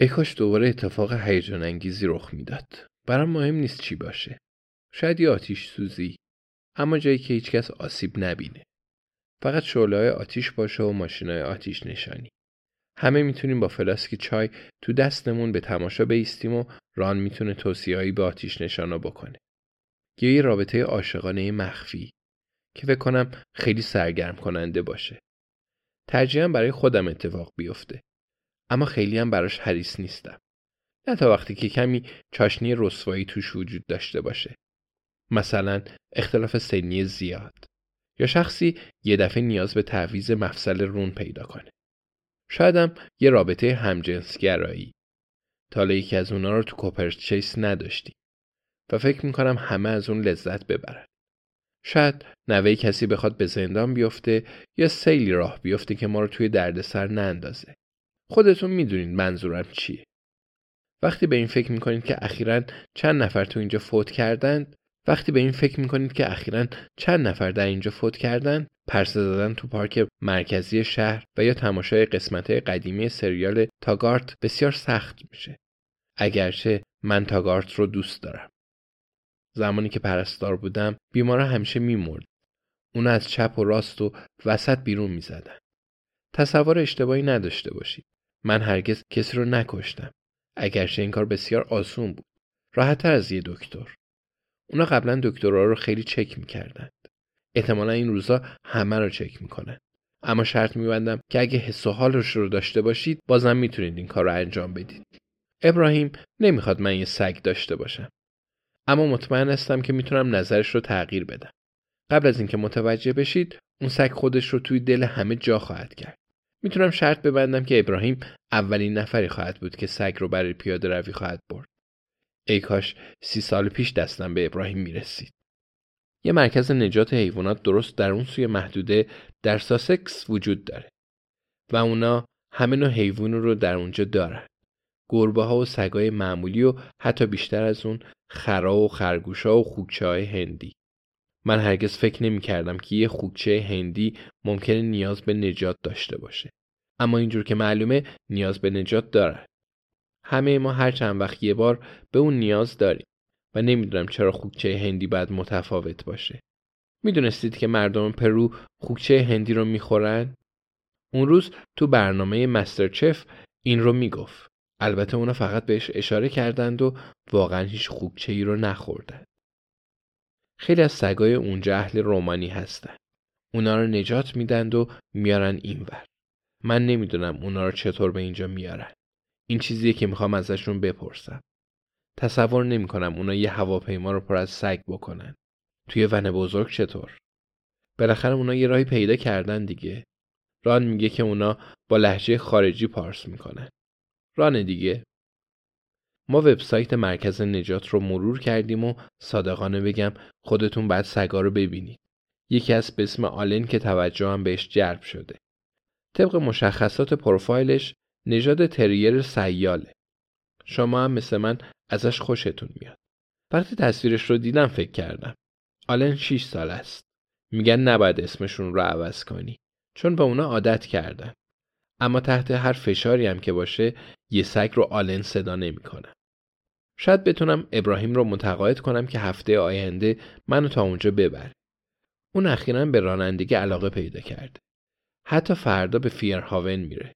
ای کاش دوباره اتفاق هیجان انگیزی رخ می‌داد. برام مهم نیست چی باشه. شاید یه آتیش سوزی اما جایی که هیچکس آسیب نبینه. فقط شعله آتیش باشه و ماشینای آتیش نشانی. همه می‌تونیم با فلاسک چای تو دستمون به تماشا بیستیم و ران می‌تونه توصیهایی به آتیش نشانا بکنه. یا یه رابطه عاشقانه مخفی که فکر کنم خیلی سرگرم کننده باشه. ترجیحاً برای خودم اتفاق بیفته. اما خیلی هم براش حریص نیستم. نه تا وقتی که کمی چاشنی رسوایی توش وجود داشته باشه. مثلا اختلاف سنی زیاد. یا شخصی یه دفعه نیاز به تعویز مفصل رون پیدا کنه. شایدم یه رابطه همجنسگرایی. تا یکی از اونا رو تو کوپرچیس نداشتیم. و فکر می‌کنم همه از اون لذت ببرن. شاید نوه کسی بخواد به زندان بیفته یا سیلی راه بیفته که ما رو توی دردسر نندازه. خودتون می‌دونید منظورم چیه. وقتی به این فکر می‌کنید که اخیرا چند نفر تو اینجا فوت کردند وقتی به این فکر می‌کنید که اخیرا چند نفر در اینجا فوت کردند پرسه زدن تو پارک مرکزی شهر و یا تماشای قسمت قدیمی سریال تاگارت بسیار سخت میشه. اگرچه من تاگارت رو دوست دارم. زمانی که پرستار بودم بیمارا همیشه میمرد. اون از چپ و راست و وسط بیرون می‌زدن. تصور اشتباهی نداشته باشید. من هرگز کسی رو نکشتم. اگرچه این کار بسیار آسون بود. راحتتر از یه دکتر. اونا قبلا دکترها رو خیلی چک می‌کردند. احتمالا این روزا همه رو چک می‌کنن. اما شرط میبندم که اگه حس و حالش رو داشته باشید بازم می‌تونید این کار رو انجام بدید. ابراهیم نمی‌خواد من یه سگ داشته باشم. اما مطمئن هستم که می‌تونم نظرش رو تغییر بدم. قبل از اینکه متوجه بشید اون سگ خودش رو توی دل همه جا خواهد کرد. می‌تونم شرط ببندم که ابراهیم اولین نفری خواهد بود که سگ رو برای پیاده روی خواهد برد. ای کاش سی سال پیش دستم به ابراهیم می‌رسید. یه مرکز نجات حیوانات درست در اون سوی محدوده در ساسکس وجود داره و اونا همه نوع حیوان رو در اونجا دارن. گربه ها و سگای معمولی و حتی بیشتر از اون خرا و خرگوشا و خوکچه های هندی. من هرگز فکر نمی کردم که یه خوکچه هندی ممکنه نیاز به نجات داشته باشه. اما اینجور که معلومه نیاز به نجات داره. همه ما هر چند وقت یه بار به اون نیاز داریم و نمی‌دونم چرا خوکچه هندی باید متفاوت باشه. می‌دونستید که مردم پرو خوکچه هندی رو می‌خورن؟ اون روز تو برنامه مستر چف این رو می‌گفت. البته اونا فقط بهش اشاره کردند و واقعا هیچ خوکچه ای رو نخوردن. خیلی از سگای اونجا اهل رومانی هستن. اونا رو نجات میدند و میارن اینور. من نمی‌دونم اونا رو چطور به اینجا میارن. این چیزیه که می‌خوام ازشون بپرسم. تصور نمی‌کنم اونا یه هواپیما رو پر از سگ بکنن. توی ون بزرگ چطور؟ بالاخره اونا یه راهی پیدا کردن دیگه. ران میگه که اونا با لحجه خارجی پارس می‌کنن. ران دیگه. ما وبسایت مرکز نجات رو مرور کردیم و صادقانه بگم خودتون بعد سگا رو ببینید. یکی از به اسم آلن که توجهم بهش جلب شده. طبق مشخصات پروفایلش نژاد تریر سیاله. شما هم مثل من ازش خوشتون میاد. وقتی تصویرش رو دیدم فکر کردم. آلن 6 سال است. میگن نباید اسمشون رو عوض کنی. چون به اونا عادت کردن. اما تحت هر فشاری هم که باشه یه سگ رو آلن صدا نمی‌کنم. شاید بتونم ابراهیم رو متقاعد کنم که هفته آینده منو تا اونجا ببره. اون اخیرا به رانندگی علاقه پیدا کرده. حتی فردا به فیرهاون میره.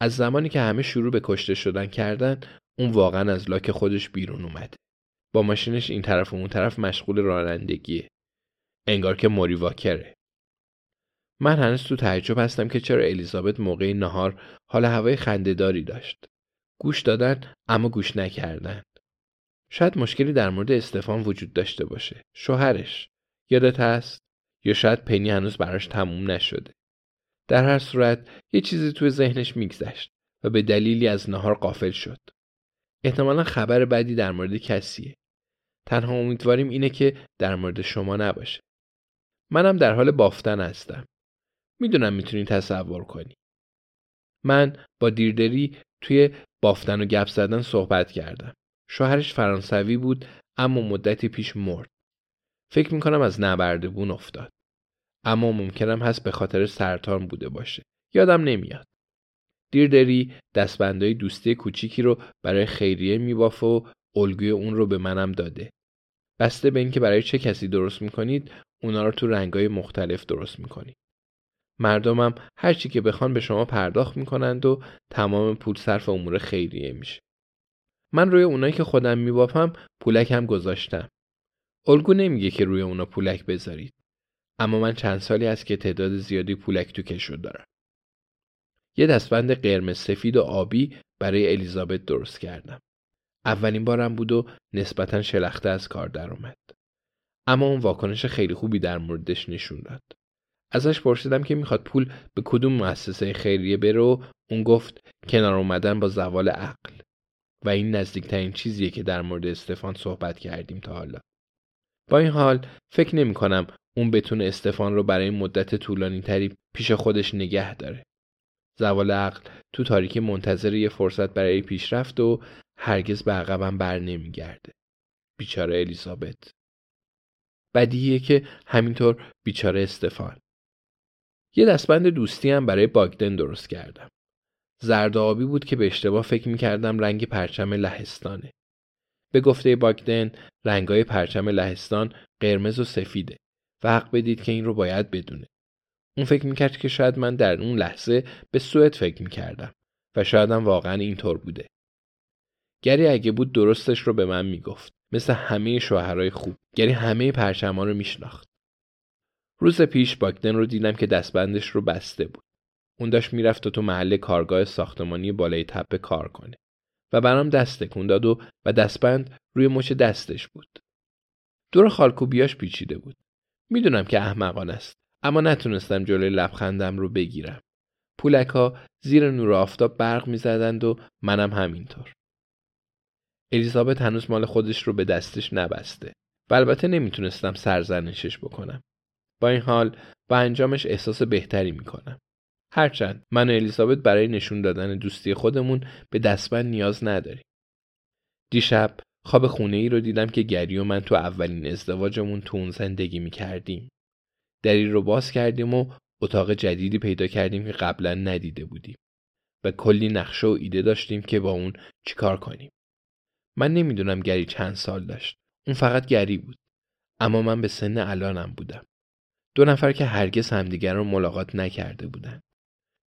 از زمانی که همه شروع به کشته شدن کردن اون واقعا از لاک خودش بیرون اومده. با ماشینش این طرف و اون طرف مشغول رانندگیه. انگار که موری واکره. من هنوز تو تعجب هستم که چرا الیزابت موقع نهار حال هوای خندهداری داشت. گوش دادن اما گوش نکردن. شاید مشکلی در مورد استفان وجود داشته باشه. شوهرش. یادت هست؟ یا شاید پنی هنوز براش تموم نشده. در هر صورت یه چیزی توی ذهنش میگذشت و به دلیلی از نهار قافل شد. احتمالا خبر بدی در مورد کسیه. تنها امیدواریم اینه که در مورد شما نباشه. منم در حال بافتن هستم. می‌دونم می‌تونی تصور کنی. من با دیردری توی بافتن و گپ زدن صحبت کردم. شوهرش فرانسوی بود اما مدتی پیش مرد. فکر می‌کنم از نبردبون افتاد. اما ممکنم هست به خاطر سرطان بوده باشه. یادم نمیاد. دیردری دستبندهای دوستی کوچیکی رو برای خیریه میبافه و الگوی اون رو به منم داده. بسته به اینکه برای چه کسی درست می‌کنید اونا رو تو رنگای مختلف درست می‌کنید. مردمم هر چی که بخوان به شما پرداخت می‌کنند و تمام پول صرف امور خیریه میشه. من روی اونایی که خودم میبافم پولک هم گذاشتم. الگو نمیگه که روی اونا پولک بذارید. اما من چند سالی است که تعداد زیادی پولک تو کشو دارم. یه دستبند قرمز سفید و آبی برای الیزابت درست کردم. اولین بارم بود و نسبتا شلخته از کار درآمد. اما اون واکنش خیلی خوبی در موردش نشون داد. ازش پرسیدم که می‌خواد پول به کدوم مؤسسه خیریه بره و اون گفت کنار اومدن با زوال عقل و این نزدیکترین چیزیه که در مورد استفان صحبت کردیم تا حالا. با این حال فکر نمی کنم اون بتونه استفان رو برای مدت طولانی تری پیش خودش نگه داره. زوال عقل تو تاریکی منتظر یه فرصت برای پیشرفت و هرگز به عقبم بر نمیگرده. بیچاره الیزابت. بدیه که همینطور بیچاره استفان. یه دستبند دوستی هم برای باگدن درست کردم. زرد آبی بود که به اشتباه فکر می‌کردم رنگ پرچم لهستانه. به گفته باگدن رنگای پرچم لهستان قرمز و سفیده و حق بدید که این رو باید بدونه. اون فکر می‌کرد که شاید من در اون لحظه به سوئد فکر می‌کردم و شایدم واقعا اینطور بوده. گری اگه بود درستش رو به من می‌گفت. مثل همه شوهرای خوب. گری همه پرچما رو میشناخت. روز پیش باگدن رو دیدم که دستبندش رو بسته بود. اون داشت می‌رفت تو محل کارگاه ساختمانی بالای تپه کار کنه و برام دست تکون داد و و دستبند روی مچ دستش بود. دور خالکوبیاش پیچیده بود. می‌دونم که احمقان است اما نتونستم جلوی لبخندم رو بگیرم. پولک ها زیر نور آفتاب برق می‌زدند و منم همینطور. الیزابت هنوز مال خودش رو به دستش نبسته و البته نمی‌تونستم سرزنشش بکنم. با این حال با انجامش احساس بهتری می‌کنم. هرچند من و الیزابت برای نشون دادن دوستی خودمون به دستبند نیاز نداریم. دیشب خواب خونه ای رو دیدم که گری و من تو اولین ازدواجمون تو اون زندگی می کردیم. دری رو باز کردیم و اتاق جدیدی پیدا کردیم که قبلا ندیده بودیم و کلی نقشه و ایده داشتیم که با اون چیکار کنیم. من نمی‌دونم گری چند سال داشت. اون فقط گری بود. اما من به سن الانم بودم. دو نفر که هرگز همدیگر رو ملاقات نکرده بودن.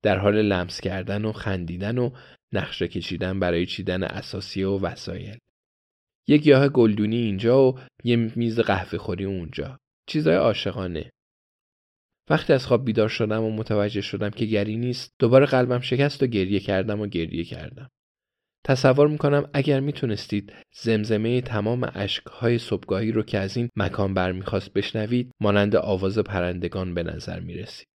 در حال لمس کردن و خندیدن و نقشه کشیدن برای چیدن اساسی و وسایل. یک گیاه گلدونی اینجا و یه میز قهوه خوری اونجا. چیزای عاشقانه. وقتی از خواب بیدار شدم و متوجه شدم که گری نیست دوباره قلبم شکست و گریه کردم و گریه کردم. تصور می‌کنم اگر می‌تونستید زمزمه تمام عشقهای صبحگاهی رو که از این مکان برمیخواست بشنوید مانند آواز پرندگان به نظر می‌رسید.